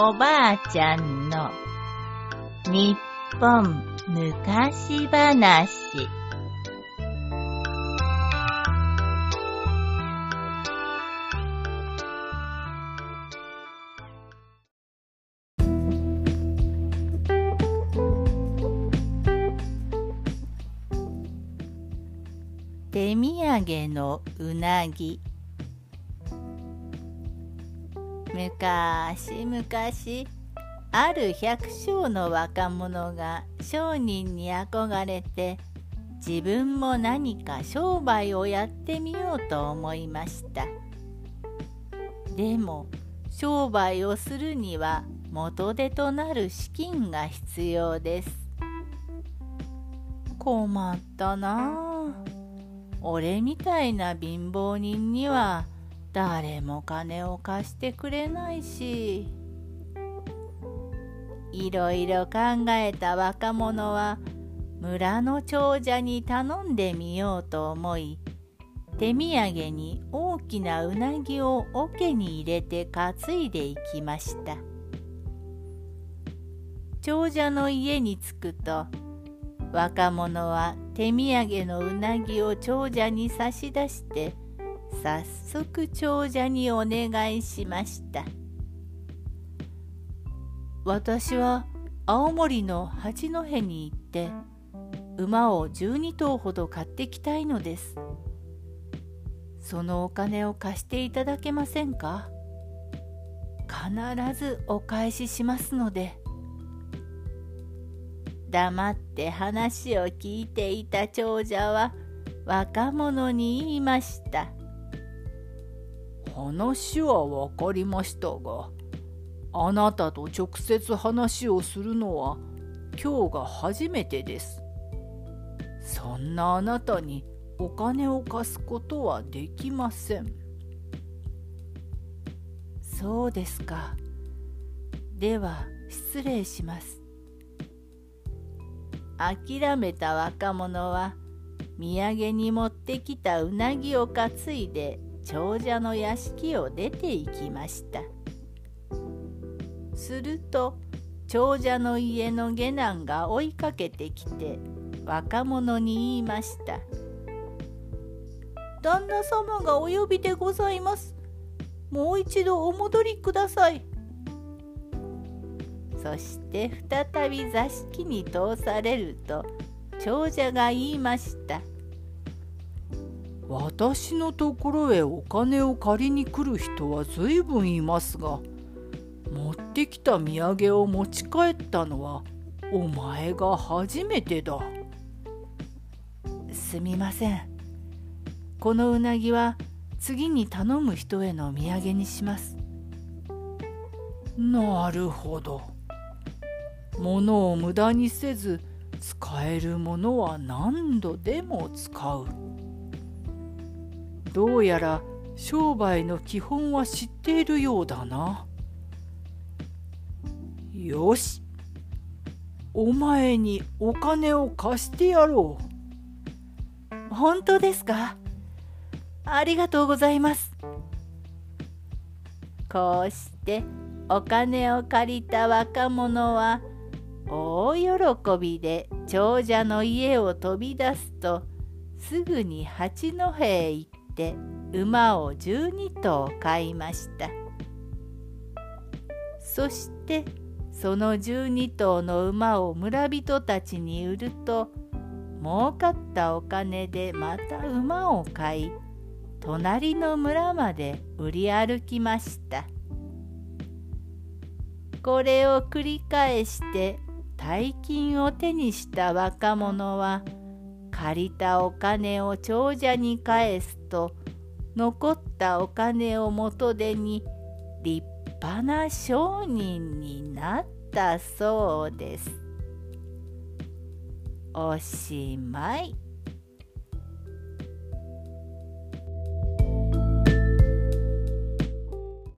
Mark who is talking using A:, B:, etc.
A: おばあちゃんの日本昔話。手土産のうなぎ。むかしむかしある百姓の若者が商人に憧れて自分も何か商売をやってみようと思いました。でも商売をするには元手となる資金が必要です。困ったなあ俺みたいな貧乏人には誰も金を貸してくれないしいろいろ考えた若者は村の長者に頼んでみようと思い手土産に大きなうなぎを桶に入れて担いでいきました。長者の家に着くと若者は手土産のうなぎを長者に差し出して早速長者にお願いしました。私は青森の八戸に行って馬を12頭ほど買ってきたいのです。そのお金を貸していただけませんか？必ずお返ししますので。黙って話を聞いていた長者は若者に言いました。
B: 話は分かりましたがあなたと直接話をするのは今日が初めてです。そんなあなたにお金を貸すことはできません。
A: そうですか。では失礼します。諦めた若者は土産に持ってきたうなぎを担いで長者の屋敷を出て行きました。すると長者の家の下男が追いかけてきて若者に言いました「旦那様がお呼びでございます。もう一度お戻りください」そして再び座敷に通されると長者が言いました「
B: 私のところへお金を借りに来る人は随分いますが持ってきた土産を持ち帰ったのはお前が初めてだ」
A: すみません。このうなぎは次に頼む人への土産にします。
B: なるほど。物を無駄にせず使えるものは何度でも使うどうやら商売の基本は知っているようだな。よし。お前にお金を貸してやろ
A: う。本当ですか？ありがとうございます。こうしてお金を借りた若者は大喜びで長者の家を飛び出すとすぐに八戸へ行て馬を12頭買いました。そしてその12頭の馬を村人たちに売ると儲かったお金でまた馬を買い隣の村まで売り歩きました。これを繰り返して大金を手にした若者は借りたお金を長者に返すと残ったお金を元手に立派な商人になったそうです。おしまい。